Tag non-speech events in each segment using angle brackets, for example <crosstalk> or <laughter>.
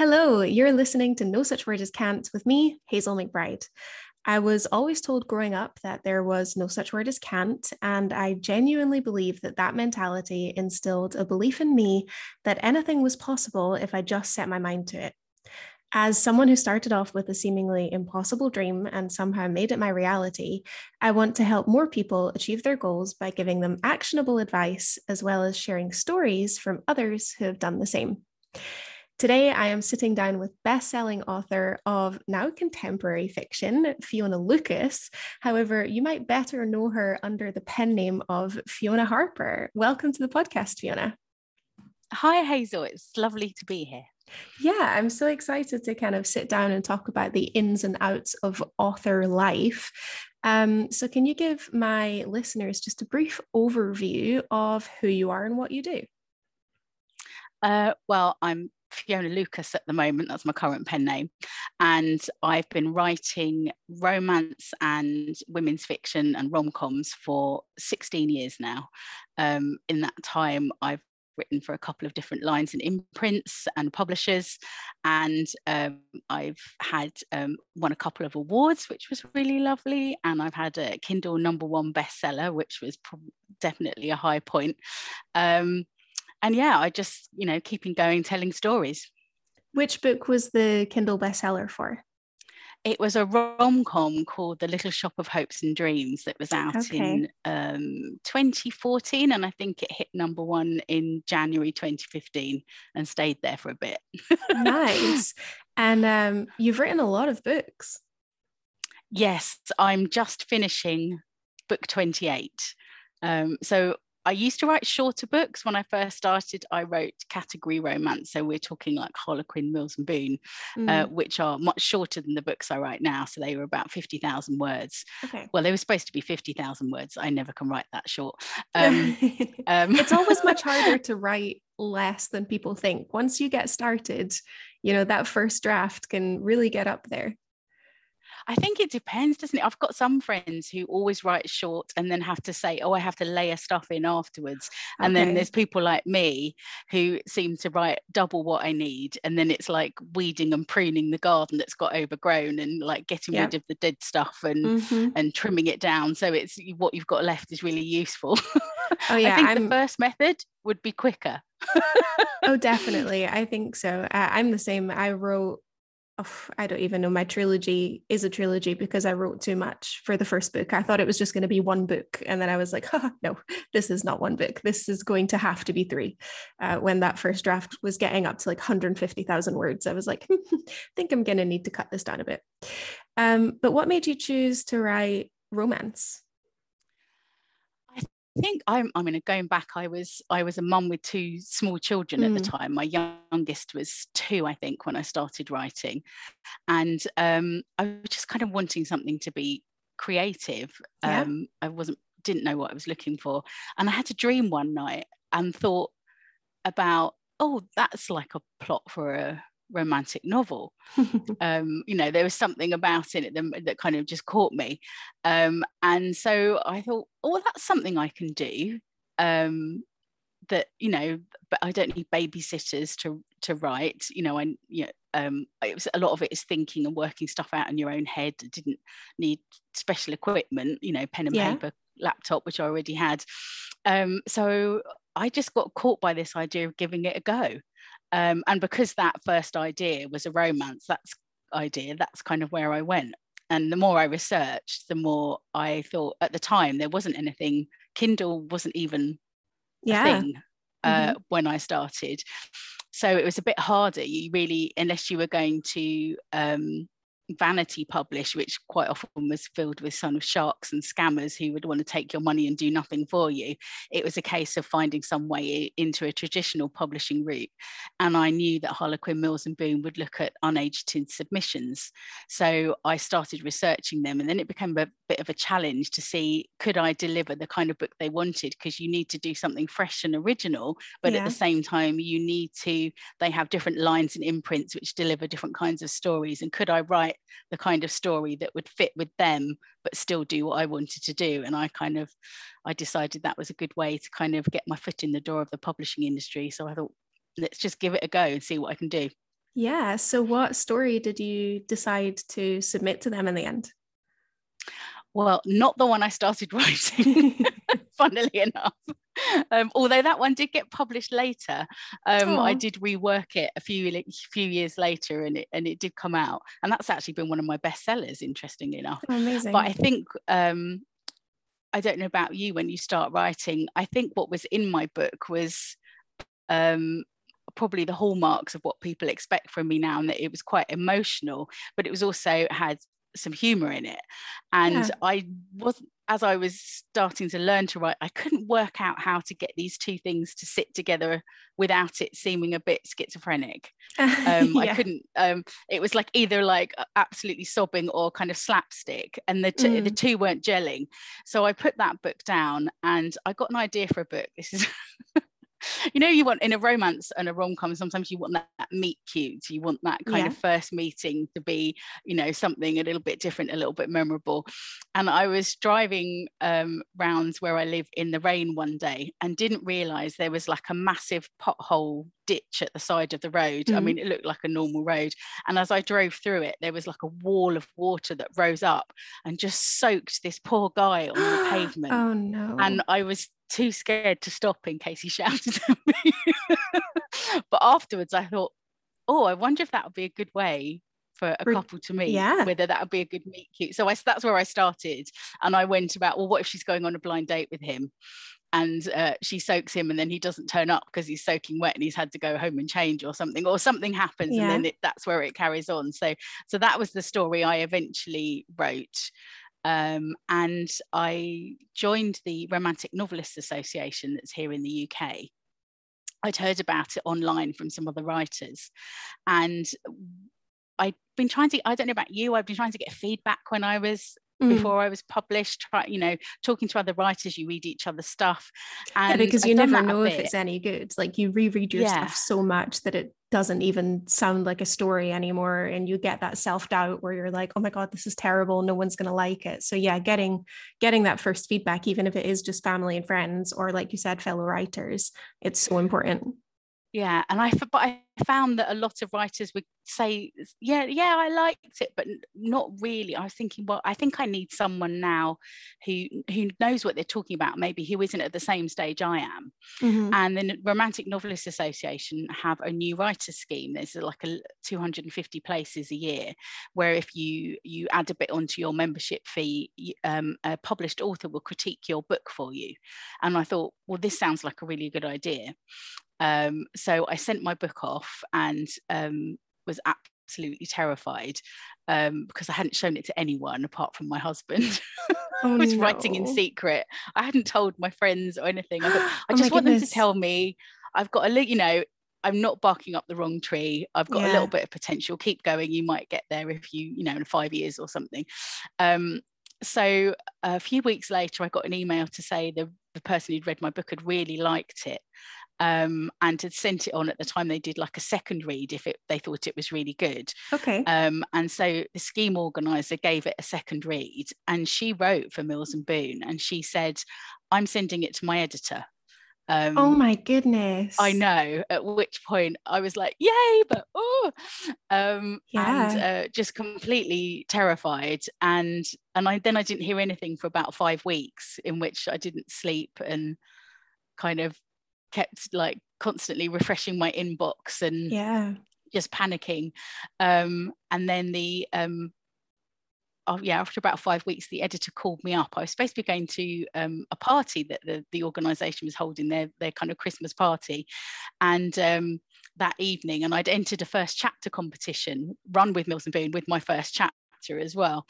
Hello, you're listening to No Such Word as Can't with me, Hazel McBride. I was always told growing up that there was no such word as can't, and I genuinely believe that that mentality instilled a belief in me that anything was possible if I just set my mind to it. As someone who started off with a seemingly impossible dream and somehow made it my reality, I want to help more people achieve their goals by giving them actionable advice as well as sharing stories from others who have done the same. Today, I am sitting down with best-selling author of now contemporary fiction, Fiona Lucas. However, you might better know her under the pen name of Fiona Harper. Welcome to the podcast, Fiona. Hi, Hazel. It's lovely to be here. Yeah, I'm so excited to kind of sit down and talk about the ins and outs of author life. Um, so, can you give my listeners just a brief overview of who you are and what you do? Uh, well, I'm Fiona Lucas at the moment, that's my current pen name. And I've been writing romance and women's fiction and rom coms for 16 years now. Um, in that time, I've written for a couple of different lines and imprints and publishers and um, i've had um, won a couple of awards which was really lovely and i've had a kindle number one bestseller which was definitely a high point um, and yeah, I just, you know, keeping going, telling stories. Which book was the Kindle bestseller for? It was a rom com called The Little Shop of Hopes and Dreams that was out okay. in um, 2014. And I think it hit number one in January 2015 and stayed there for a bit. <laughs> nice. And um, you've written a lot of books. Yes, I'm just finishing book 28. Um, so I used to write shorter books. When I first started, I wrote category romance. So we're talking like Harlequin, Mills and Boon, uh, mm. uh, which are much shorter than the books I write now. So they were about 50,000 words. Okay. Well, they were supposed to be 50,000 words. I never can write that short. Um, <laughs> um, it's always much <laughs> harder to write less than people think. Once you get started, you know, that first draft can really get up there. I think it depends, doesn't it? I've got some friends who always write short and then have to say, oh, I have to layer stuff in afterwards. And okay. then there's people like me who seem to write double what I need. And then it's like weeding and pruning the garden that's got overgrown and like getting yep. rid of the dead stuff and mm-hmm. and trimming it down. So it's what you've got left is really useful. <laughs> Oh yeah. I think I'm... the first method would be quicker. <laughs> oh, definitely. I think so. Uh, I'm the same. I wrote oh, I don't even know. My trilogy is a trilogy because I wrote too much for the first book. I thought it was just going to be one book. And then I was like, no, this is not one book. This is going to have to be three. Uh, when that first draft was getting up to like 150,000 words, I was like, I <laughs> think I'm going to need to cut this down a bit. Um, but what made you choose to write romance? Think I'm I mean going back I was I was a mum with two small children mm. at the mm. time my youngest was two I think when I started writing and um, I was just kind of wanting something to be creative yeah. um, I wasn't didn't know what I was looking for and I had a dream one night and thought about oh that's like a plot for a romantic novel. <laughs> um, you know, there was something about it that, that kind of just caught me. Um, and so I thought, oh, that's something I can do. Um, that you know, but I don't need babysitters to to write. You know, I you know, um, it was a lot of it is thinking and working stuff out in your own head. I didn't need special equipment. You know, pen and yeah. paper, laptop, which I already had. Um, so I just got caught by this idea of giving it a go. Um, and because that first idea was a romance, that's idea, that's kind of where I went. And the more I researched, the more I thought at the time there wasn't anything, Kindle wasn't even yeah. a thing uh, mm-hmm. when I started. So it was a bit harder. You really, unless you were going to um, vanity publish, which quite often was filled with son of sharks and scammers who would want to take your money and do nothing for you. It was a case of finding some way into a traditional publishing route. And I knew that Harlequin Mills and Boon would look at unagented submissions. So I started researching them and then it became a bit of a challenge to see could I deliver the kind of book they wanted because you need to do something fresh and original, but yeah. at the same time you need to they have different lines and imprints which deliver different kinds of stories. And could I write the kind of story that would fit with them but still do what I wanted to do and I kind of I decided that was a good way to kind of get my foot in the door of the publishing industry so I thought let's just give it a go and see what I can do Yeah. So, what story did you decide to submit to them in the end? Well, not the one I started <laughs> writing, <laughs> funnily <laughs> enough. Um, although that one did get published later, um, I did rework it a few few years later, and it and it did come out, and that's actually been one of my bestsellers. Interestingly enough, oh, amazing. But I think um, I don't know about you when you start writing. I think what was in my book was um, probably the hallmarks of what people expect from me now, and that it was quite emotional, but it was also had some humor in it and yeah. i was as i was starting to learn to write i couldn't work out how to get these two things to sit together without it seeming a bit schizophrenic <laughs> um, yeah. i couldn't um, it was like either like absolutely sobbing or kind of slapstick and the, t- mm. the two weren't gelling so i put that book down and i got an idea for a book this is <laughs> <laughs> you know you want in a romance and a rom-com sometimes you want that, that meet cute you want that kind yeah. of first meeting to be you know something a little bit different a little bit memorable and i was driving um round where i live in the rain one day and didn't realize there was like a massive pothole ditch at the side of the road. Mm. I mean, it looked like a normal road. And as I drove through it, there was like a wall of water that rose up and just soaked this poor guy on the <gasps> pavement. Oh no. And I was too scared to stop in case he shouted <laughs> at me. but afterwards, I thought, oh, I wonder if that would be a good way for a couple to meet yeah. whether that would be a good meet cute. So I, that's where i started and i went about well what if she's going on a blind date with him? And uh, she soaks him and then he doesn't turn up because he's soaking wet and he's had to go home and change or something or something happens yeah. and then it, that's where it carries on. So so that was the story i eventually wrote um, and i joined the romantic novelists association that's here in the uk i'd heard about it online from some other writers. And I'd been trying to, I don't know about you, I've been trying to get feedback when I was mm. before I was published, try, you know, talking to other writers, you read each other's stuff. And yeah, because you never know if it's any good. Like you reread your yeah. stuff so much that it doesn't even sound like a story anymore. And you get that self-doubt where you're like, oh my God, this is terrible. No one's gonna like it. So yeah, getting getting that first feedback, even if it is just family and friends, or like you said, fellow writers, it's so important yeah and i but i found that a lot of writers would say yeah yeah i liked it but not really. I was thinking well i think i need someone now who who knows what they're talking about maybe who isn't at the same stage i am. Mm-hmm. and the romantic novelists association have a new writer scheme there's like a 250 places a year where if you you add a bit onto your membership fee um, a published author will critique your book for you. And i thought well this sounds like a really good idea um, so I sent my book off and um, was absolutely terrified um, because I hadn't shown it to anyone apart from my husband. <laughs> Oh, I was no. writing in secret. I hadn't told my friends or anything. I, thought, <gasps> I oh just want goodness. them to tell me I've got a, little, you know, I'm not barking up the wrong tree. I've got yeah. a little bit of potential. Keep going. You might get there if you, you know, in five years or something. Um, so a few weeks later, I got an email to say the, the person who'd read my book had really liked it um, and had sent it on at the time they did like a second read if it, they thought it was really good. Okay. Um, and so the scheme organizer gave it a second read and she wrote for Mills and Boon and she said, I'm sending it to my editor. Um, oh my goodness. I know. At which point I was like, yay, but oh, um, yeah. and uh, just completely terrified. And and I then I didn't hear anything for about five weeks, in which I didn't sleep and kind of kept like constantly refreshing my inbox and yeah. just panicking. Um, and then the um, oh, yeah after about five weeks the editor called me up. I was supposed to be going to um, a party that the, the organization was holding their their kind of christmas party. And um, that evening and i'd entered a first chapter competition run with mills and boon with my first chapter as well.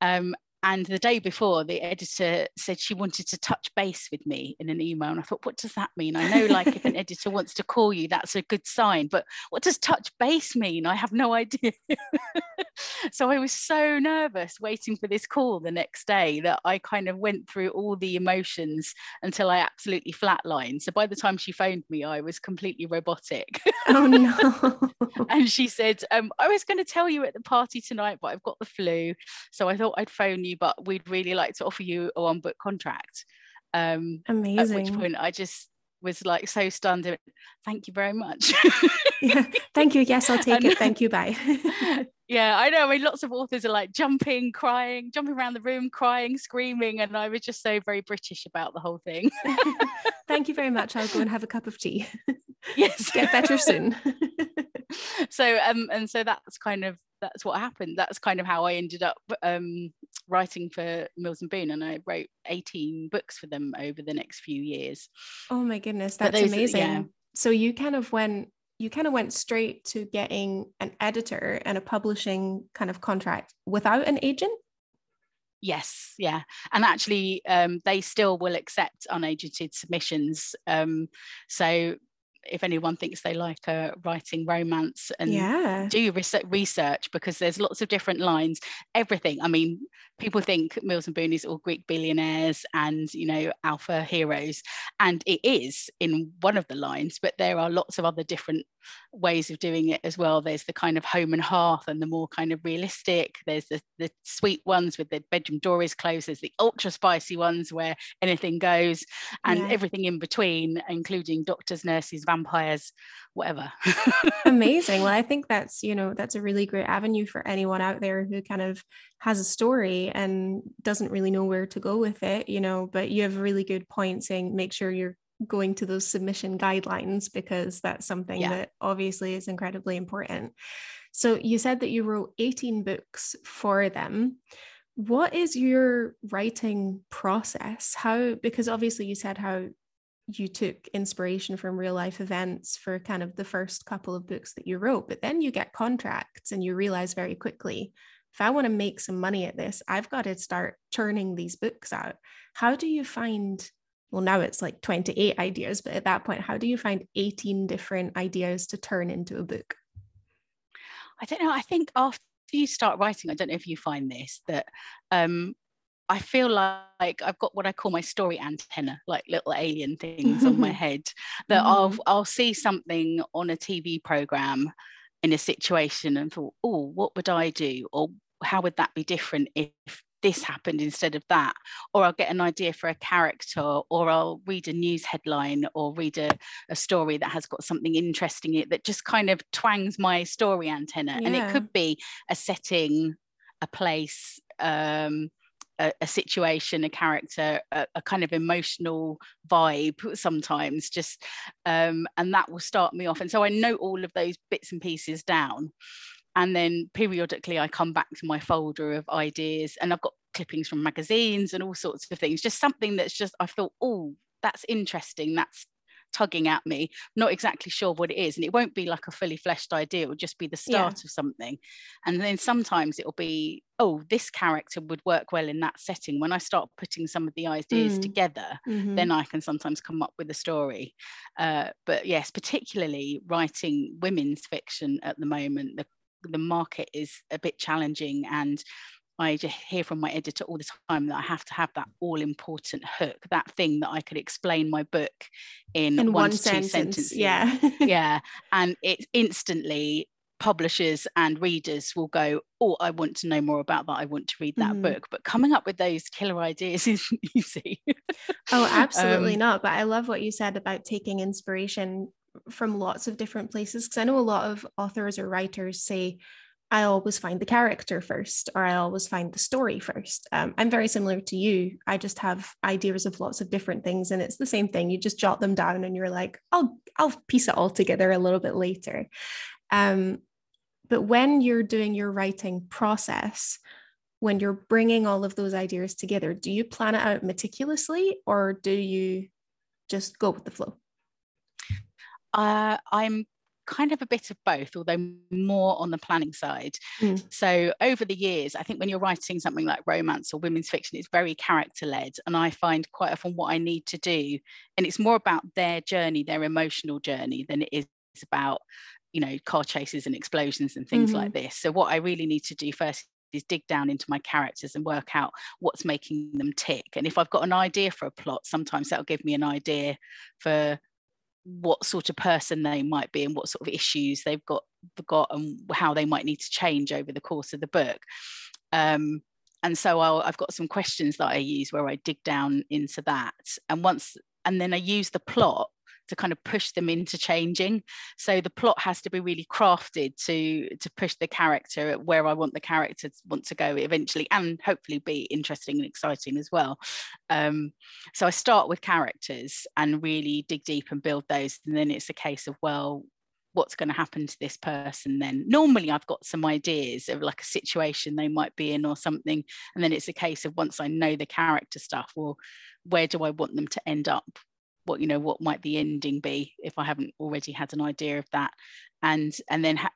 Um, and the day before, the editor said she wanted to touch base with me in an email. And I thought, what does that mean? I know, like, if an <laughs> editor wants to call you, that's a good sign. But what does touch base mean? I have no idea. <laughs> <laughs> so I was so nervous waiting for this call the next day that I kind of went through all the emotions until I absolutely flatlined. So by the time she phoned me, I was completely robotic. Oh, no. <laughs> and she said, um, I was going to tell you at the party tonight, but I've got the flu. So I thought I'd phone you but we'd really like to offer you a one book contract. Um, Amazing. At which point I just was like so stunned. Thank you very much. yeah, thank you. Yes, I'll <laughs> take and, it. Thank you. Bye. Yeah, I know. I mean, lots of authors are like jumping, crying, jumping around the room, crying, screaming, and I was just so very British about the whole thing. <laughs> <laughs> thank you very much. I'll go and have a cup of tea. <laughs> Yes, get better soon. so um, and so that's kind of that's what happened. That's kind of how I ended up um, writing for Mills and Boon, and I wrote 18 books for them over the next few years. Oh my goodness, that's those, amazing. Yeah. So you kind of went you kind of went straight to getting an editor and a publishing kind of contract without an agent? Yes yeah. And actually um, they still will accept unagented submissions um, so if anyone thinks they like uh, writing romance and yeah. do research because there's lots of different lines everything i mean people think mills and boon is all greek billionaires and you know alpha heroes and it is in one of the lines but there are lots of other different ways of doing it as well. There's the kind of home and hearth and the more kind of realistic. There's the, the sweet ones with the bedroom door is closed. There's the ultra spicy ones where anything goes and yeah. everything in between, including doctors, nurses, vampires, whatever. Amazing. Well, <laughs> I think that's, you know, that's a really great avenue for anyone out there who kind of has a story and doesn't really know where to go with it, you know, but you have a really good point saying make sure you're going to those submission guidelines because that's something yeah. that obviously is incredibly important. So you said that you wrote 18 books for them. What is your writing process? How, because obviously you said how you took inspiration from real life events for kind of the first couple of books that you wrote, but then you get contracts and you realize very quickly if I want to make some money at this, I've got to start churning these books out. How do you find well now it's like 28 ideas but at that point how do you find 18 different ideas to turn into a book i don't know i think after you start writing i don't know if you find this that um I feel like I've got what I call my story antenna, like little alien things on my <laughs> head. That mm-hmm. I'll I'll see something on a TV program in a situation and thought, oh, what would I do? Or how would that be different if this happened instead of that or i'll get an idea for a character or i'll read a news headline or read a, a story that has got something interesting in it that just kind of twangs my story antenna yeah. and it could be a setting a place um, a, a, situation, a character, a, a, kind of emotional vibe sometimes, just um, and that will start me off. And so I note all of those bits and pieces down and then periodically I come back to my folder of ideas and I've got clippings from magazines and all sorts of things just something that's just I thought oh that's interesting that's tugging at me not exactly sure what it is and it won't be like a fully fleshed idea it will just be the start yeah. of something and then sometimes it'll be oh this character would work well in that setting when i start putting some of the ideas mm. together mm-hmm. then i can sometimes come up with a story uh, but yes particularly writing women's fiction at the moment the the market is a bit challenging and I just hear from my editor all the time that I have to have that all important hook, that thing that I could explain my book in, in one, one sentence. sentences. Yeah. <laughs> yeah. And it instantly publishers and readers will go, Oh, I want to know more about that. I want to read that mm. book. But coming up with those killer ideas <laughs> isn't easy. oh, absolutely um, not. But I love what you said about taking inspiration from lots of different places because I know a lot of authors or writers say, I always find the character first, or I always find the story first. Um, I'm very similar to you. I just have ideas of lots of different things, and it's the same thing. You just jot them down, and you're like, "I'll I'll piece it all together a little bit later." Um, but when you're doing your writing process, when you're bringing all of those ideas together, do you plan it out meticulously, or do you just go with the flow? uh, I'm kind of a bit of both, although more on the planning side. Mm. So over the years, I think when you're writing something like romance or women's fiction, it's very character led. And I find quite often what I need to do, and it's more about their journey, their emotional journey, than it is about, you know, car chases and explosions and things mm-hmm. like this. So what I really need to do first is dig down into my characters and work out what's making them tick. And if I've got an idea for a plot, sometimes that'll give me an idea for what sort of person they might be and what sort of issues they've got got and how they might need to change over the course of the book. Um, and so i have got some questions that I use where I dig down into that, and once and then I use the plot to kind of push them into changing. So the plot has to be really crafted to to push the character where i want the character to want to go eventually and hopefully be interesting and exciting as well. Um, so i start with characters and really dig deep and build those. And then it's a case of well what's going to happen to this person then? Normally i've got some ideas of like a situation they might be in or something. And then it's a case of once i know the character stuff well where do i want them to end up what you know what might the ending be if i haven't already had an idea of that and and then ha-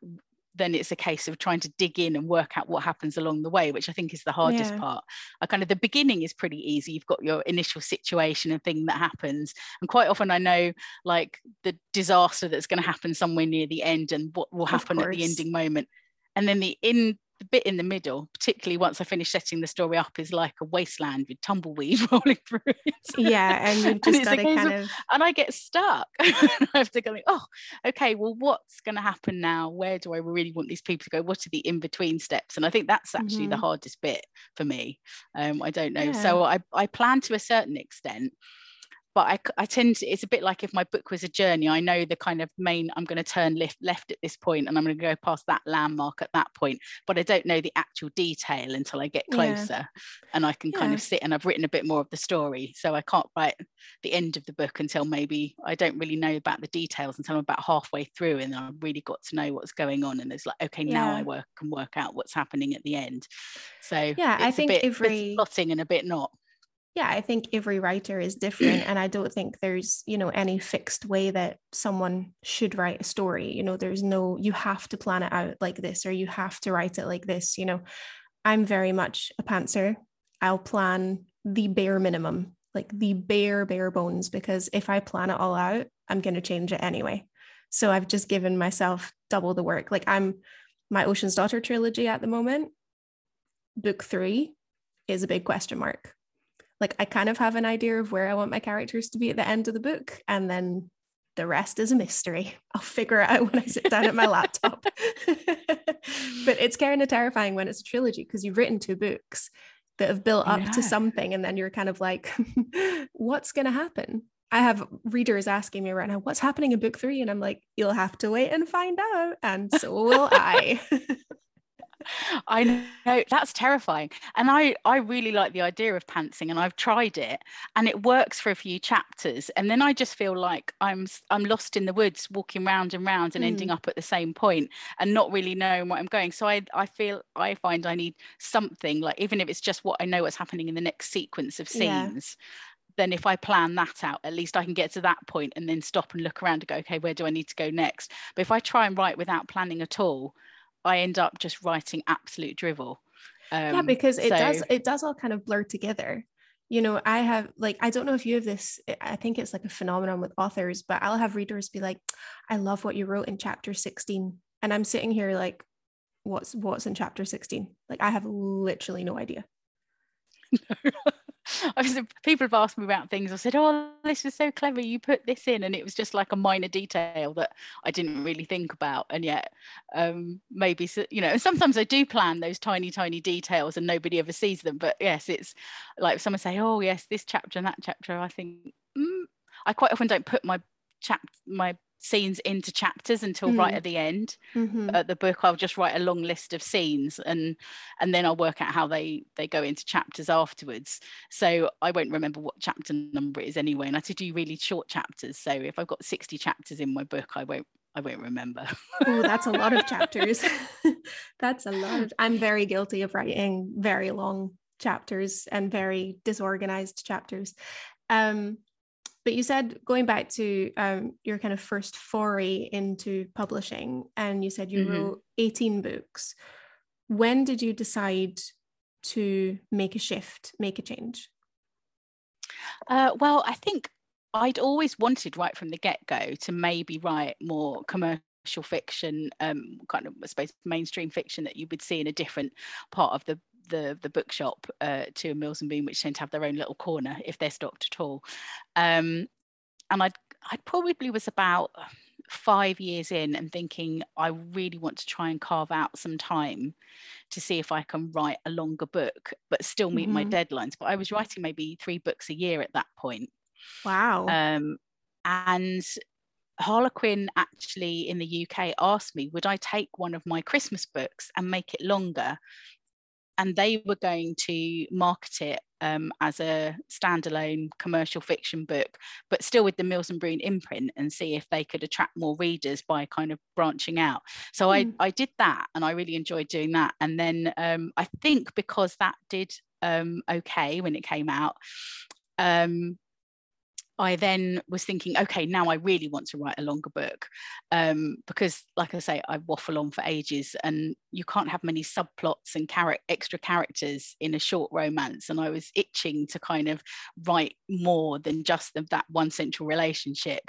then it's a case of trying to dig in and work out what happens along the way, which I think is the hardest yeah. part. I kind of the beginning is pretty easy. You've got your initial situation and thing that happens. And quite often I know like the disaster that's going to happen somewhere near the end and what will happen at the ending moment. And then the in the bit in the middle, particularly once I finish setting the story up, is like a wasteland with tumbleweed <laughs> rolling through it. Yeah, and you've <laughs> just got to kind of, and I get stuck. <laughs> I have to go, oh, okay, well, what's going to happen now? Where do I really want these people to go? What are the in between steps? And I think that's actually mm-hmm. the hardest bit for me. Um, I don't know. Yeah. So I I plan to a certain extent but I, I tend to it's a bit like if my book was a journey i know the kind of main i'm going to turn left left at this point and i'm going to go past that landmark at that point but i don't know the actual detail until i get closer yeah. and i can yeah. kind of sit and i've written a bit more of the story so i can't write the end of the book until maybe i don't really know about the details until i'm about halfway through and i've really got to know what's going on and it's like okay yeah. now i work and work out what's happening at the end so yeah i think bit, every plotting and a bit not yeah i think every writer is different and i don't think there's you know any fixed way that someone should write a story. You know there's no you have to plan it out like this or you have to write it like this you know. I'm very much a pantser. I'll plan the bare minimum like the bare bare bones because if i plan it all out i'm going to change it anyway. So i've just given myself double the work. Like i'm my ocean's daughter trilogy at the moment book three is a big question mark like I kind of have an idea of where I want my characters to be at the end of the book, and then the rest is a mystery. <laughs> I'll figure it out when I sit down at my laptop. <laughs> <laughs> but it's kind of terrifying when it's a trilogy because you've written two books that have built up yeah. to something, and then you're kind of like, what's going to happen? I have readers asking me right now, what's happening in book three? And I'm like, you'll have to wait and find out. And so will I. I know that's terrifying. And I I really like the idea of pantsing and I've tried it and it works for a few chapters and then I just feel like I'm I'm lost in the woods walking round and round and mm. ending up at the same point and not really knowing where I'm going. So I I feel I find I need something like even if it's just what I know what's happening in the next sequence of scenes. Yeah then if I plan that out, at least I can get to that point and then stop and look around and go, okay, where do I need to go next? But if I try and write without planning at all, I end up just writing absolute drivel. Um, yeah, because it so... does it does all kind of blur together. You know, I have like I don't know if you have this. I think it's like a phenomenon with authors, but I'll have readers be like, "I love what you wrote in chapter 16," and I'm sitting here like, "What's what's in chapter 16?" Like I have literally no idea. <laughs> <laughs> I've people have asked me about things. I said, "Oh, this is so clever. You put this in," and it was just like a minor detail that I didn't really think about, and yet um, maybe you know. Sometimes I do plan those tiny, tiny details, and nobody ever sees them. But yes, it's like someone say, "Oh, yes, this chapter and that chapter." I think mm. I quite often don't put my chap my scenes into chapters until mm. right at the end mm-hmm. uh, the book i'll just write a long list of scenes and and then i'll work out how they they go into chapters afterwards so i won't remember what chapter number it is anyway and i have to do really short chapters so if i've got 60 chapters in my book i won't I won't remember. <laughs> oh, that's a lot of chapters. <laughs> that's a lot of I'm very guilty of writing very long chapters and very disorganized chapters. Um, but you said going back to um, your kind of first foray into publishing, and you said you mm-hmm. wrote 18 books. When did you decide to make a shift, make a change? Uh, well, I think I'd always wanted right from the get go to maybe write more commercial fiction, um, kind of, I suppose, mainstream fiction that you would see in a different part of the the the bookshop uh, to Mills and Boon, which tend to have their own little corner if they're stocked at all. Um, and I I probably was about five years in and thinking I really want to try and carve out some time to see if I can write a longer book, but still meet mm-hmm. my deadlines. But I was writing maybe three books a year at that point. Wow. Um, and Harlequin actually in the UK asked me, would I take one of my Christmas books and make it longer? And they were going to market it um, as a standalone commercial fiction book, but still with the Mills and Boon imprint and see if they could attract more readers by kind of branching out. So mm. I, hmm. I did that and I really enjoyed doing that. And then um, I think because that did um, okay when it came out, um, I then was thinking, okay, now I really want to write a longer book um, because, like I say, I waffle on for ages, and you can't have many subplots and char- extra characters in a short romance. And I was itching to kind of write more than just the, that one central relationship.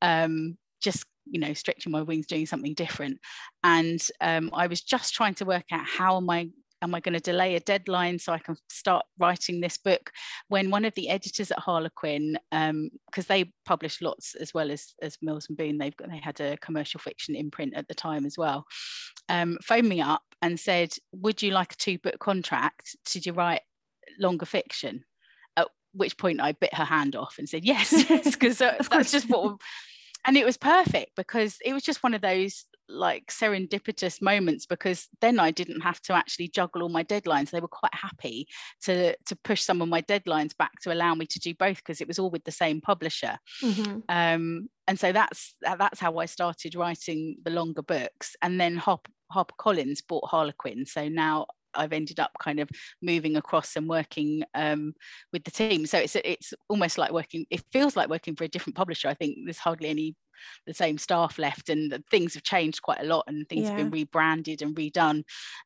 Um, just you know stretching my wings doing something different and um, i was just trying to work out how am i am I going to delay a deadline so I can start writing this book? When one of the editors at Harlequin, because um, they publish lots as well as, as Mills and Boon, they've got, they had a commercial fiction imprint at the time as well, um, phoned me up and said, would you like a two book contract? Did you write longer fiction? At which point I bit her hand off and said, yes, <laughs> because <laughs> that's just what and it was perfect because it was just one of those like serendipitous moments because then I didn't have to actually juggle all my deadlines. They were quite happy to to push some of my deadlines back to allow me to do both because it was all with the same publisher. Mm-hmm. Um, and so that's that's how I started writing the longer books. And then Harper, Harper Collins bought Harlequin, so now I've ended up kind of moving across and working um, with the team. So it's it's almost like working. It feels like working for a different publisher. I think there's hardly any the same staff left, and things have changed quite a lot, and things yeah. have been rebranded and redone.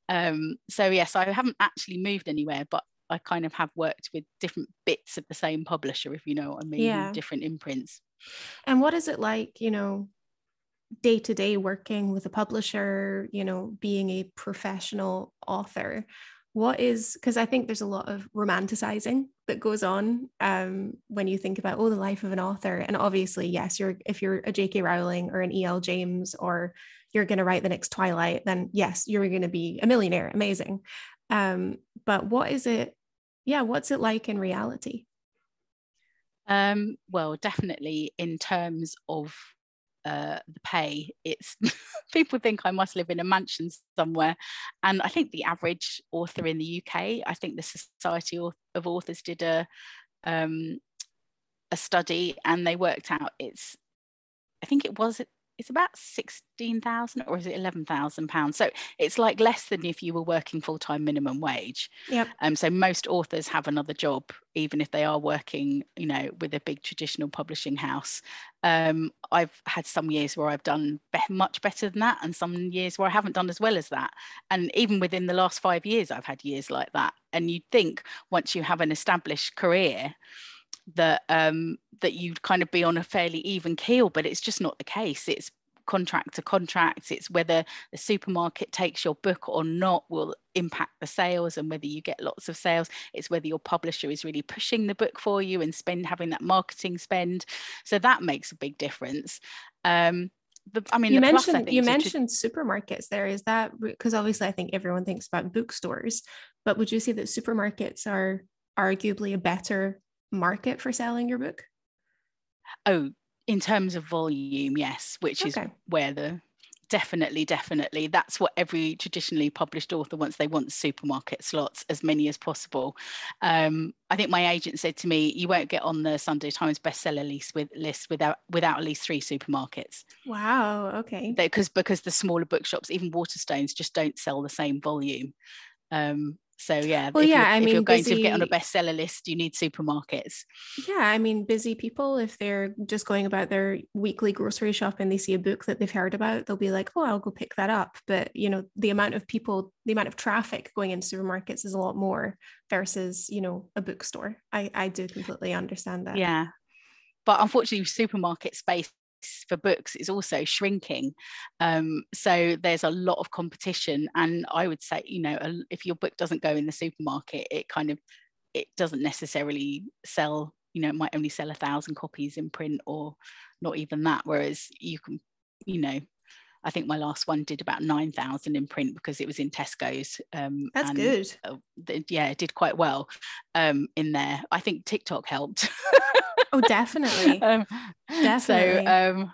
Um, so yes, I haven't actually moved anywhere, but I kind of have worked with different bits of the same publisher, if you know what I mean, yeah. different imprints. And what is it like, you know, day to day working with a publisher, you know, being a professional author, what is because I think there's a lot of romanticizing that goes on um, when you think about oh the life of an author, and obviously yes, you're if you're a J.K. Rowling or an E.L. James or you're going to write the next Twilight, then yes, you're going to be a millionaire, amazing. Um, but what is it? Yeah, what's it like in reality? Um, well, definitely in terms of uh, the pay, it's <laughs> people think I must live in a mansion somewhere. And I think the average author in the UK, I think the Society of Authors did a um, a study and they worked out it's I think it was it's about 16,000 or is it 11,000 pounds? So it's like less than if you were working full-time minimum wage. Yep. um so most authors have another job even if they are working you know with a big traditional publishing house. Um I've had some years where I've done be- much better than that and some years where I haven't done as well as that. And even within the last 5 years I've had years like that. And you'd think once you have an established career that um, that you'd kind of be on a fairly even keel, but it's just not the case. It's contract to contract. It's whether the supermarket takes your book or not will impact the sales and whether you get lots of sales. It's whether your publisher is really pushing the book for you and spend having that marketing spend. So that makes a big difference. Um, the, I mean, you mentioned plus, you mentioned supermarkets. There is that because obviously I think everyone thinks about bookstores, but would you say that supermarkets are arguably a better market for selling your book? Oh, in terms of volume, yes, which okay. is where the definitely, definitely that's what every traditionally published author wants. They want supermarket slots, as many as possible. Um, I think my agent said to me, "You won't get on the Sunday Times bestseller list with list without without at least three supermarkets." Wow. Okay. Because because the smaller bookshops, even Waterstones, just don't sell the same volume. Um, so yeah, well, yeah, I mean, if you're going busy, to get on a bestseller list, you need supermarkets. Yeah, I mean, busy people, if they're just going about their weekly grocery shop and they see a book that they've heard about, they'll be like, "Oh, I'll go pick that up." But you know, the amount of people, the amount of traffic going into supermarkets is a lot more versus you know a bookstore. I I do completely understand that. Yeah, but unfortunately, supermarket space for books is also shrinking. Um, so there's a lot of competition. And I would say, you know, if your book doesn't go in the supermarket, it kind of it doesn't necessarily sell. You know, it might only sell a thousand copies in print or not even that. Whereas you can, you know, I think my last one did about 9,000 in print because it was in Tesco's. Um, That's good. Uh, yeah, it did quite well um, in there. I think TikTok helped. oh, definitely. <laughs> um, definitely. So, um,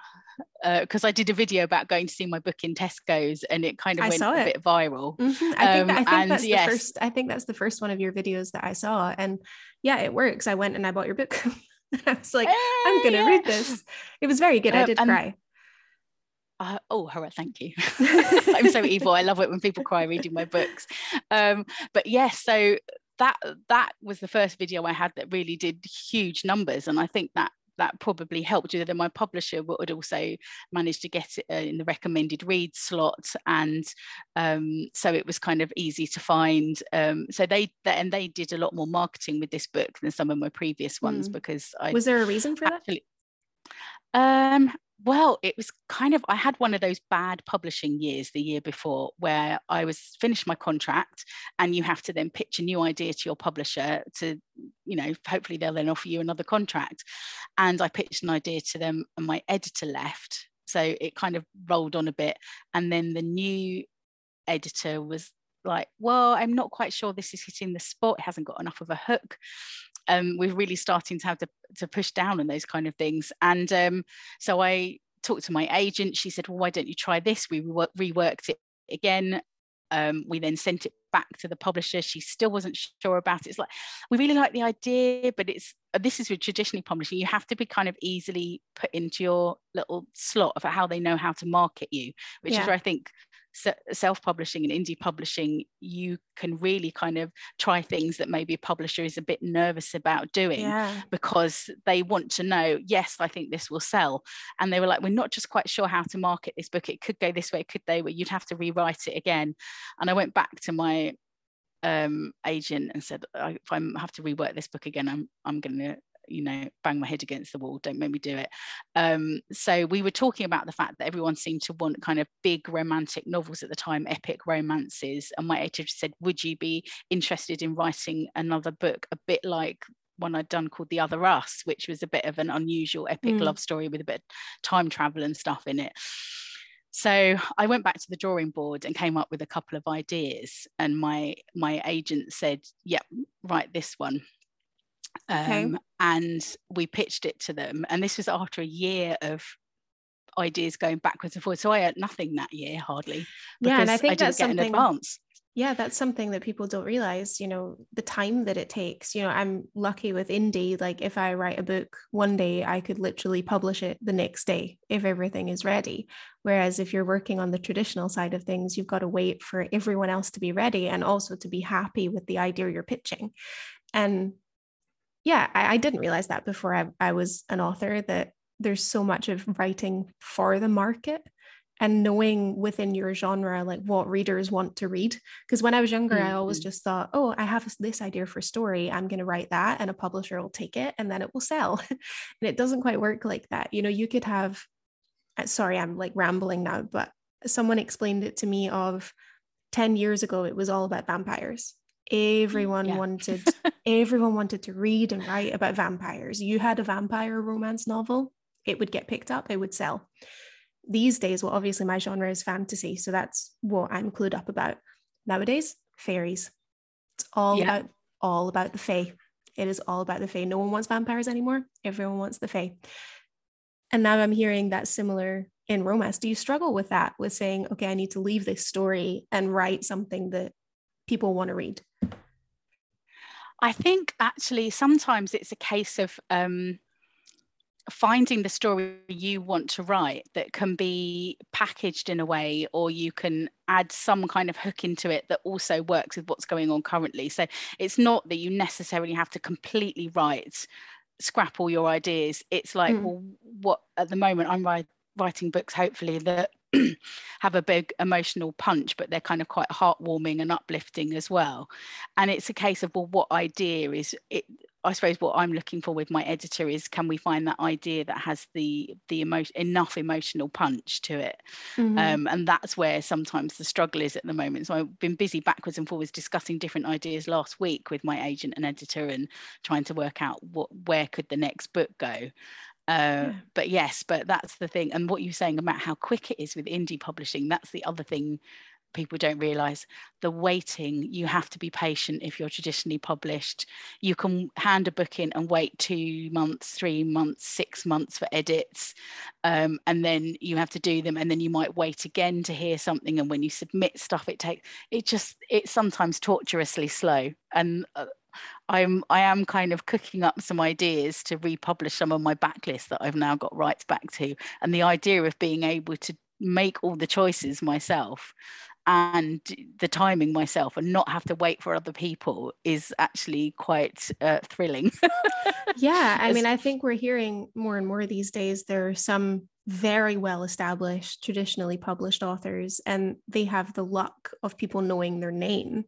because uh, I did a video about going to see my book in Tesco's and it kind of I went a bit viral. Mm-hmm. I think, that, I think um, that's yes. the first. I think that's the first one of your videos that I saw, and yeah, it works. I went and I bought your book. <laughs> I was like, I'm gonna yeah. read this. It was very good. Um, I did cry. Uh, oh, hurrah, thank you. <laughs> I'm so evil. I love it when people cry reading my books. Um, but yes, so that that was the first video I had that really did huge numbers, and I think that that probably helped you. Then my publisher would also manage to get it uh, in the recommended read slot, and um, so it was kind of easy to find. Um, so they, they, and they did a lot more marketing with this book than some of my previous ones mm. because I was there a reason for actually, that. Um, well, it was kind of, I had one of those bad publishing years the year before where I was finished my contract and you have to then pitch a new idea to your publisher to, you know, hopefully they'll then offer you another contract. And I pitched an idea to them and my editor left. So it kind of rolled on a bit. And then the new editor was like, well, I'm not quite sure this is hitting the spot. It hasn't got enough of a hook um, we're really starting to have to, to push down on those kind of things. And um, so I talked to my agent. She said, well, why don't you try this? We reworked it again. Um, we then sent it back to the publisher. She still wasn't sure about it. It's like, we really like the idea, but it's uh, this is with traditionally publishing. You have to be kind of easily put into your little slot of how they know how to market you, which yeah. is where I think self-publishing and indie publishing you can really kind of try things that maybe a publisher is a bit nervous about doing yeah. because they want to know yes i think this will sell. And they were like we're not just quite sure how to market this book. It could go this way could they where you'd have to rewrite it again. And i went back to my um, agent and said if i have to rework this book again i'm i'm going to you know bang my head against the wall don't make me do it um, so we were talking about the fact that everyone seemed to want kind of big romantic novels at the time epic romances and my editor said would you be interested in writing another book a bit like one I'd done called The Other Us, which was a bit of an unusual epic mm. love story with a bit of time travel and stuff in it. So I went back to the drawing board and came up with a couple of ideas. And my my agent said, "Yep, yeah, write this one." Okay. Um, and we pitched it to them. And this was after a year of ideas going backwards and forwards. So I had nothing that year, hardly. Yeah, and I think I that's something. advance. Yeah, that's something that people don't realize. You know, the time that it takes. You know, I'm lucky with indie. Like, if I write a book one day, I could literally publish it the next day if everything is ready. Whereas if you're working on the traditional side of things, you've got to wait for everyone else to be ready and also to be happy with the idea you're pitching. And yeah, I, I didn't realize that before I, I was an author that there's so much of writing for the market and knowing within your genre like what readers want to read. Because when i was younger mm-hmm. i always mm-hmm. just thought oh i have this idea for a story. I'm going to write that and a publisher will take it and then it will sell. <laughs> And it doesn't quite work like that. You know you could have uh, sorry i'm like rambling now but someone explained it to me of 10 years ago it was all about vampires everyone yeah. wanted <laughs> everyone wanted to read and write about vampires. You had a vampire romance novel it would get picked up it would sell. These days well obviously my genre is fantasy so that's what i'm clued up about. Nowadays fairies. It's all yeah. about all about the fae. It is all about the fae. No one wants vampires anymore. Everyone wants the fae. And now i'm hearing that similar in romance. Do you struggle with that with saying okay i need to leave this story and write something that people want to read I think actually sometimes it's a case of um, finding the story you want to write that can be packaged in a way, or you can add some kind of hook into it that also works with what's going on currently. So it's not that you necessarily have to completely write scrap all your ideas it's like mm. well what at the moment i'm writing books hopefully that <clears throat> have a big emotional punch, but they're kind of quite heartwarming and uplifting as well. And it's a case of, well, what idea is it? I suppose what I'm looking for with my editor is can we find that idea that has the the emotion enough emotional punch to it, mm-hmm. um, and that's where sometimes the struggle is at the moment. So I've been busy backwards and forwards discussing different ideas last week with my agent and editor and trying to work out what where could the next book go, uh, yeah. but yes but that's the thing and what you're saying about how quick it is with indie publishing that's the other thing people don't realize the waiting you have to be patient if you're traditionally published you can hand a book in and wait two months three months six months for edits um, and then you have to do them and then you might wait again to hear something and when you submit stuff it takes it just it's sometimes torturously slow and uh, I'm I am kind of cooking up some ideas to republish some of my backlist that I've now got rights back to and the idea of being able to make all the choices myself and the timing myself and not have to wait for other people is actually quite uh, thrilling. <laughs> yeah, I mean, I think we're hearing more and more these days. There are some very well established, traditionally published authors, and they have the luck of people knowing their name.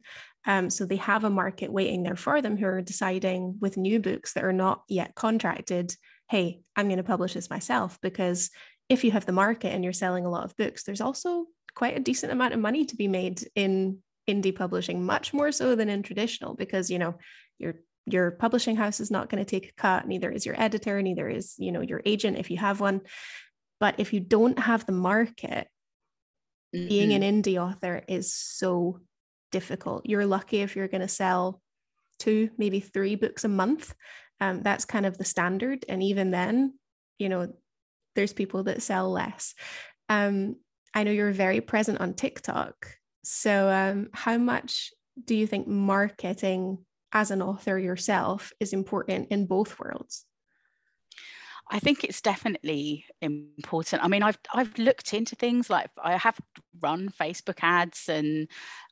Um, so they have a market waiting there for them who are deciding with new books that are not yet contracted hey, I'm going to publish this myself because if you have the market and you're selling a lot of books, there's also quite a decent amount of money to be made in indie publishing, much more so than in traditional, because you know your your publishing house is not going to take a cut, neither is your editor, neither is you know your agent if you have one. But if you don't have the market, mm-hmm. being an mm-hmm. indie author is so difficult. You're lucky if you're going to sell two, maybe three books a month. Um, that's kind of the standard. And even then, you know, there's people that sell less. Um, I know you're very present on TikTok. So, um, how much do you think marketing as an author yourself is important in both worlds? I think it's definitely important. I mean, I've I've looked into things like I have run Facebook ads and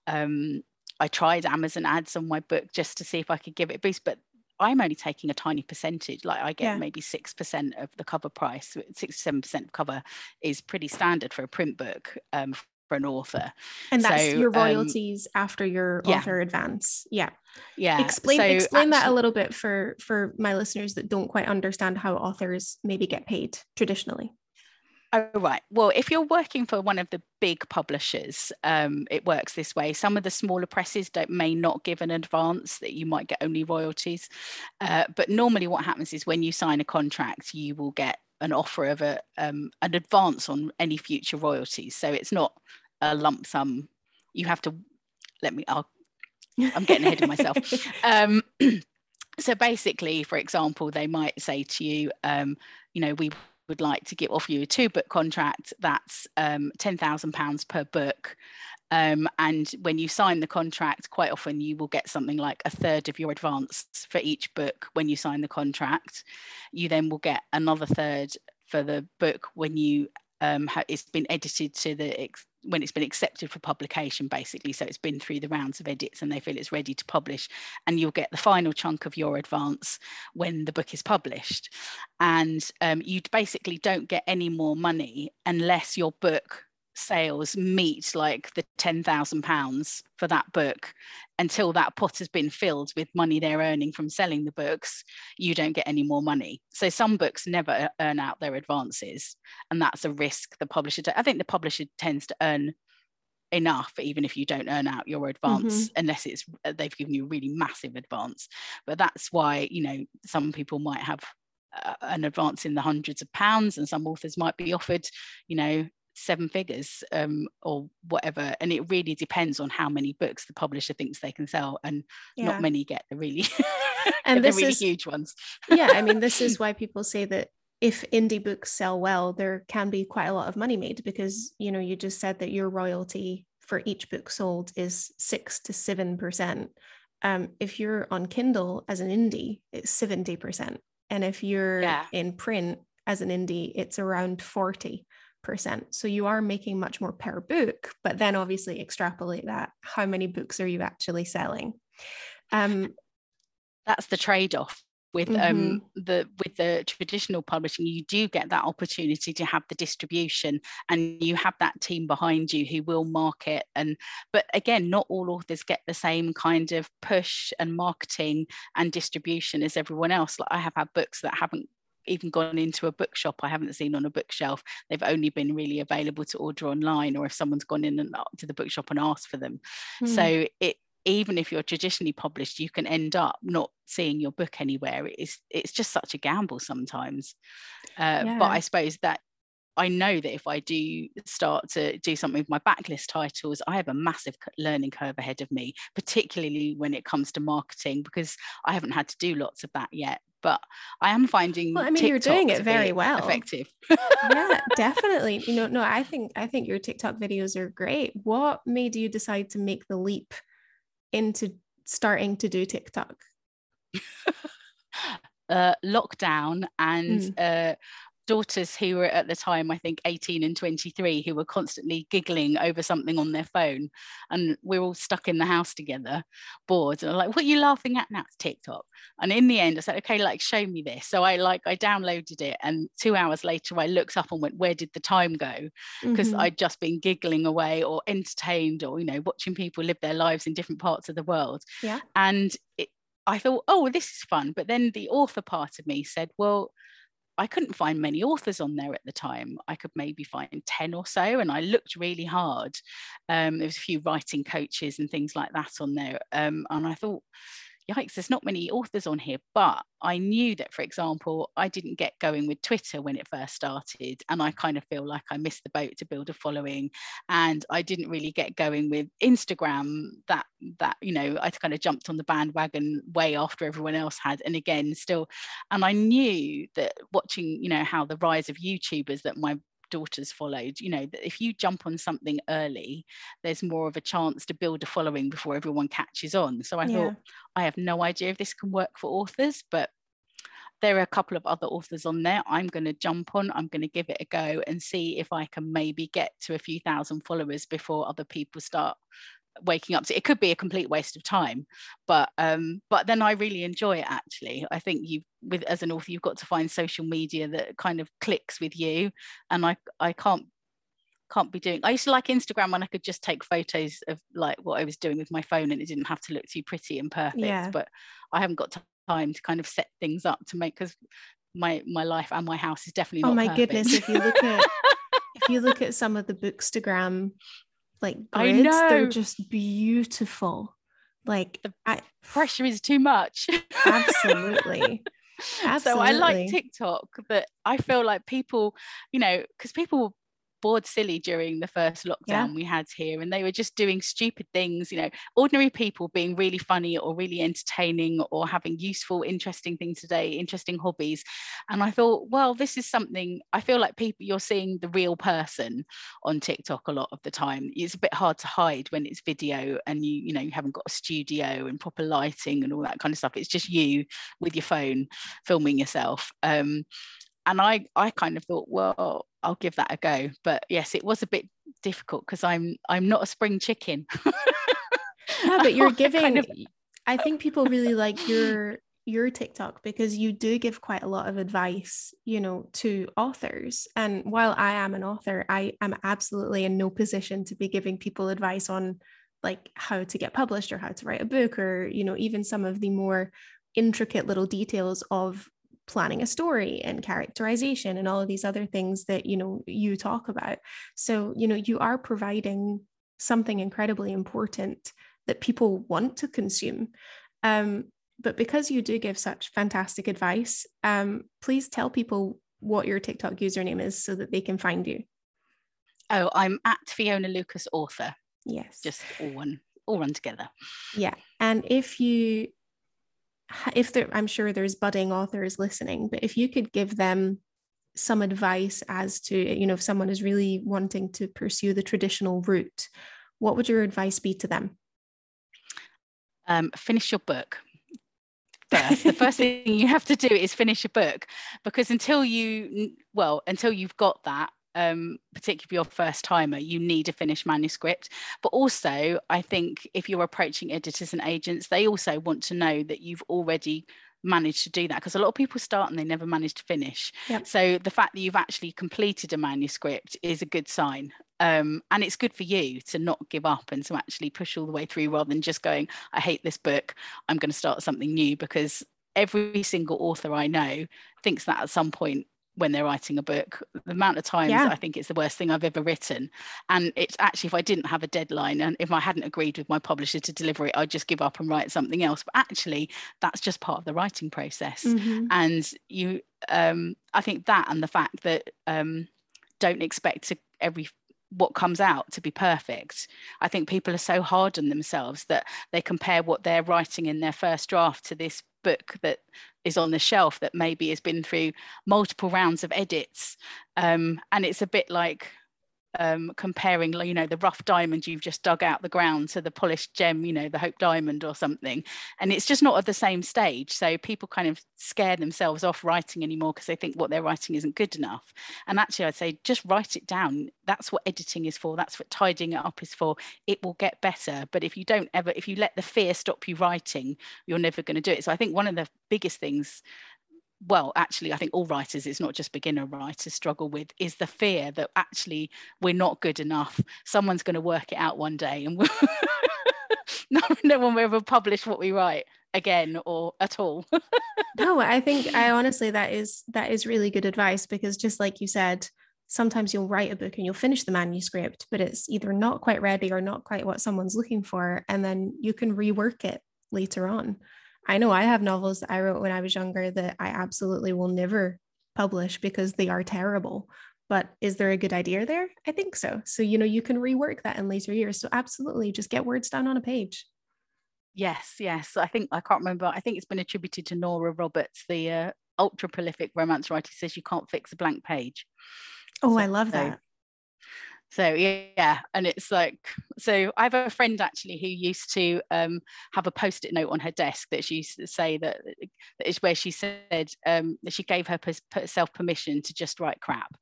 um, I tried Amazon ads on my book just to see if I could give it a boost, but I'm only taking a tiny percentage. Like I get yeah. maybe six percent of the cover price. Six seven percent of cover is pretty standard for a print book um, for an author. And that's so, your um, royalties um, after your yeah. author advance. Yeah. Yeah. Explain so explain actually, that a little bit for for my listeners that don't quite understand how authors maybe get paid traditionally. Oh, right. Well, if you're working for one of the big publishers, um, it works this way. Some of the smaller presses don't, may not give an advance that you might get only royalties. Uh, but normally, what happens is when you sign a contract, you will get an offer of a um, an advance on any future royalties. So it's not a lump sum. You have to let me. I'll, I'm getting ahead of myself. <laughs> Um, <clears throat> so basically, for example, they might say to you, um, you know, we would like to give offer you a two book contract that's um, £10,000 per book. Um, and when you sign the contract, quite often you will get something like a third of your advance for each book when you sign the contract. You then will get another third for the book when you um, it's been edited to the ex- when it's been accepted for publication basically. So it's been through the rounds of edits and they feel it's ready to publish and you'll get the final chunk of your advance when the book is published. And um, you basically don't get any more money unless your book sales meet like the £10,000 for that book until that pot has been filled with money they're earning from selling the books, you don't get any more money. So some books never earn out their advances. And that's a risk the publisher, I think the publisher tends to earn enough even if you don't earn out your advance mm-hmm. unless it's uh, they've given you a really massive advance but that's why you know some people might have uh, an advance in the hundreds of pounds and some authors might be offered you know seven figures um, or whatever and it really depends on how many books the publisher thinks they can sell and yeah. not many get the really <laughs> and this really is, huge ones yeah i mean this is <laughs> why people say that if indie books sell well there can be quite a lot of money made because you know you just said that your royalty for each book sold is six to seven percent um, if you're on kindle as an indie it's 70 percent and if you're yeah. in print as an indie it's around 40 percent so you are making much more per book but then obviously extrapolate that how many books are you actually selling? Um that's the trade-off with um, mm-hmm. um, the with the traditional publishing. You do get that opportunity to have the distribution and you have that team behind you who will market and but again not all authors get the same kind of push and marketing and distribution as everyone else. Like i have had books that haven't even gone into a bookshop I haven't seen on a bookshelf. They've only been really available to order online, or if someone's gone in and to the bookshop and asked for them. Mm. So it even if you're traditionally published, you can end up not seeing your book anywhere. It's it's just such a gamble sometimes. Uh, yeah. But I suppose that I know that if I do start to do something with my backlist titles, I have a massive learning curve ahead of me, particularly when it comes to marketing, because I haven't had to do lots of that yet. But I am finding. Well, I mean, TikTok you're doing it very well. Effective. yeah, <laughs> definitely. You know, no, I think I think your TikTok videos are great. What made you decide to make the leap into starting to do TikTok? <laughs> uh, lockdown and mm. uh, daughters who were at the time i think 18 and 23 who were constantly giggling over something on their phone and we're all stuck in the house together bored and I'm like what are you laughing at now? It's tiktok. And in the end i said okay like show me this. So i like i downloaded it and two hours later i looked up and went where did the time go? Because mm-hmm. i'd just been giggling away or entertained or you know watching people live their lives in different parts of the world. Yeah. And it, I thought, oh, this is fun. But then the author part of me said, well, I couldn't find many authors on there at the time. I could maybe find 10 or so, and I looked really hard. Um, there was a few writing coaches and things like that on there. Um, and I thought, yikes, there's not many authors on here. But I knew that, for example, I didn't get going with Twitter when it first started. And I kind of feel like I missed the boat to build a following. And I didn't really get going with Instagram that, that, you know, I kind of jumped on the bandwagon way after everyone else had. And again, still, and I knew that watching, you know, how the rise of YouTubers that my daughters followed you know that if you jump on something early there's more of a chance to build a following before everyone catches on so i yeah. thought i have no idea if this can work for authors but there are a couple of other authors on there i'm going to jump on i'm going to give it a go and see if i can maybe get to a few thousand followers before other people start waking up to it could be a complete waste of time but um but then i really enjoy it actually i think you with as an author you've got to find social media that kind of clicks with you and i i can't can't be doing i used to like instagram when i could just take photos of like what i was doing with my phone and it didn't have to look too pretty and perfect yeah. but i haven't got time to kind of set things up to make because my my life and my house is definitely oh my perfect. goodness if you look at <laughs> if you look at some of the bookstagram like grids. I know. They're just beautiful. Like the I, pressure is too much. absolutely. <laughs> Absolutely. So I like TikTok, but I feel like people, you know, because people bored silly during the first lockdown yeah. we had here and they were just doing stupid things you know ordinary people being really funny or really entertaining or having useful interesting things today interesting hobbies. And i thought well this is something i feel like people you're seeing the real person on tiktok a lot of the time. It's a bit hard to hide when it's video and you you know you haven't got a studio and proper lighting and all that kind of stuff. It's just you with your phone filming yourself. Um, and I I kind of thought, well, I'll give that a go. But yes, it was a bit difficult because I'm I'm not a spring chicken. <laughs> yeah, but you're <laughs> giving. kind of... I think people really like your your TikTok because you do give quite a lot of advice, you know, to authors. And while I am an author, I am absolutely in no position to be giving people advice on like how to get published or how to write a book or, you know, even some of the more intricate little details of planning a story and characterization and all of these other things that you know you talk about. So you know you are providing something incredibly important that people want to consume. Um, but because you do give such fantastic advice um, please tell people what your tiktok username is so that they can find you. Oh i'm at fiona lucas author. Yes. Just all one all run together. Yeah. And if you if there i'm sure there's budding authors listening but if you could give them some advice as to you know if someone is really wanting to pursue the traditional route what would your advice be to them? Um, finish your book. <laughs> First the first thing you have to do is finish a book because until you well until you've got that um, particularly if you're first timer, you need a finished manuscript. But also, I think if you're approaching editors and agents, they also want to know that you've already managed to do that because a lot of people start and they never manage to finish. Yep. So the fact that you've actually completed a manuscript is a good sign. Um, and it's good for you to not give up and to actually push all the way through rather than just going, I hate this book, I'm going to start something new because every single author I know thinks that at some point when they're writing a book. The amount of times yeah. I think it's the worst thing I've ever written. And it's actually, if I didn't have a deadline and if I hadn't agreed with my publisher to deliver it, I'd just give up and write something else. But actually, that's just part of the writing process. Mm-hmm. And you, um, I think that and the fact that um, don't expect to every what comes out to be perfect. I think people are so hard on themselves that they compare what they're writing in their first draft to this book that is on the shelf that maybe has been through multiple rounds of edits. Um, and it's a bit like um, comparing, you know, the rough diamond you've just dug out the ground to the polished gem, you know, the Hope Diamond or something. And it's just not at the same stage. So people kind of scare themselves off writing anymore because they think what they're writing isn't good enough. And actually, I'd say just write it down. That's what editing is for. That's what tidying it up is for. It will get better. But if you don't ever, if you let the fear stop you writing, you're never going to do it. So I think one of the biggest things well actually i think all writers it's not just beginner writers struggle with is the fear that actually we're not good enough. Someone's going to work it out one day and <laughs> no, no one will ever publish what we write again or at all. No i think i <laughs> honestly that is that is really good advice because just like you said sometimes you'll write a book and you'll finish the manuscript but it's either not quite ready or not quite what someone's looking for and then you can rework it later on I know I have novels that I wrote when I was younger that I absolutely will never publish because they are terrible. But is there a good idea there? I think so. So, you know, you can rework that in later years. So, absolutely, just get words down on a page. Yes, yes. I think I can't remember. I think it's been attributed to Nora Roberts, the uh, ultra prolific romance writer, says you can't fix a blank page. Oh, so, I love that. So yeah, and it's like so. I have a friend actually who used to um, have a post-it note on her desk that she used to say that, that is where she said um, that she gave herself permission to just write crap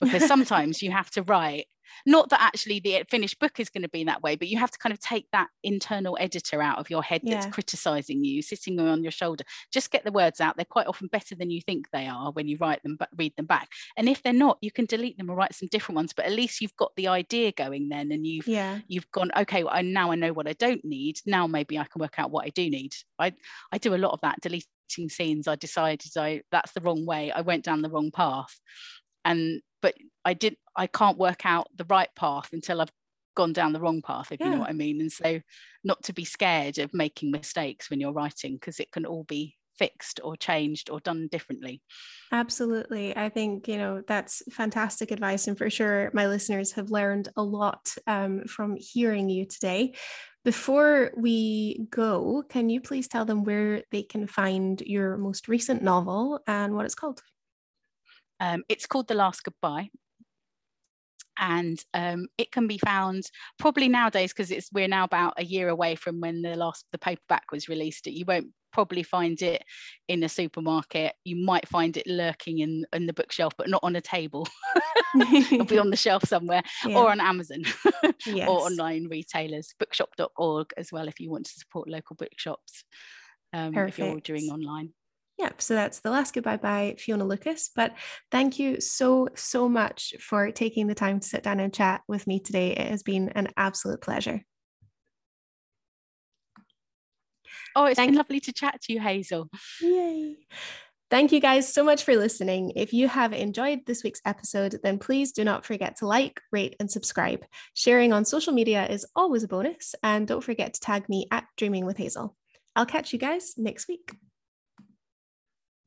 because <laughs> sometimes you have to write not that actually the finished book is going to be that way but you have to kind of take that internal editor out of your head yeah. that's criticizing you sitting on your shoulder. Just get the words out they're quite often better than you think they are when you write them but read them back. And if they're not you can delete them or write some different ones but at least you've got the idea going then and you've yeah. you've gone okay well, I, now i know what i don't need. Now maybe i can work out what i do need. I i do a lot of that deleting scenes. I decided i that's the wrong way. I went down the wrong path. And but I did I can't work out the right path until I've gone down the wrong path if yeah. you know what I mean. And so not to be scared of making mistakes when you're writing because it can all be fixed or changed or done differently. Absolutely. I think you know that's fantastic advice and for sure my listeners have learned a lot um, from hearing you today. Before we go can you please tell them where they can find your most recent novel and what it's called? Um, it's called The Last Goodbye. And um, it can be found probably nowadays because it's we're now about a year away from when the last the paperback was released. You won't probably find it in a supermarket. You might find it lurking in, in the bookshelf, but not on a table. <laughs> It'll be on the <laughs> shelf somewhere yeah. or on Amazon <laughs> yes. or online retailers, bookshop.org as well if you want to support local bookshops um, if you're ordering online. Yep. So that's The Last Goodbye by Fiona Lucas. But thank you so, so much for taking the time to sit down and chat with me today. It has been an absolute pleasure. Oh, it's thank been lovely to chat to you, Hazel. Yay. Thank you guys so much for listening. If you have enjoyed this week's episode, then please do not forget to like, rate, and subscribe. Sharing on social media is always a bonus. And don't forget to tag me at Dreaming with Hazel. I'll catch you guys next week.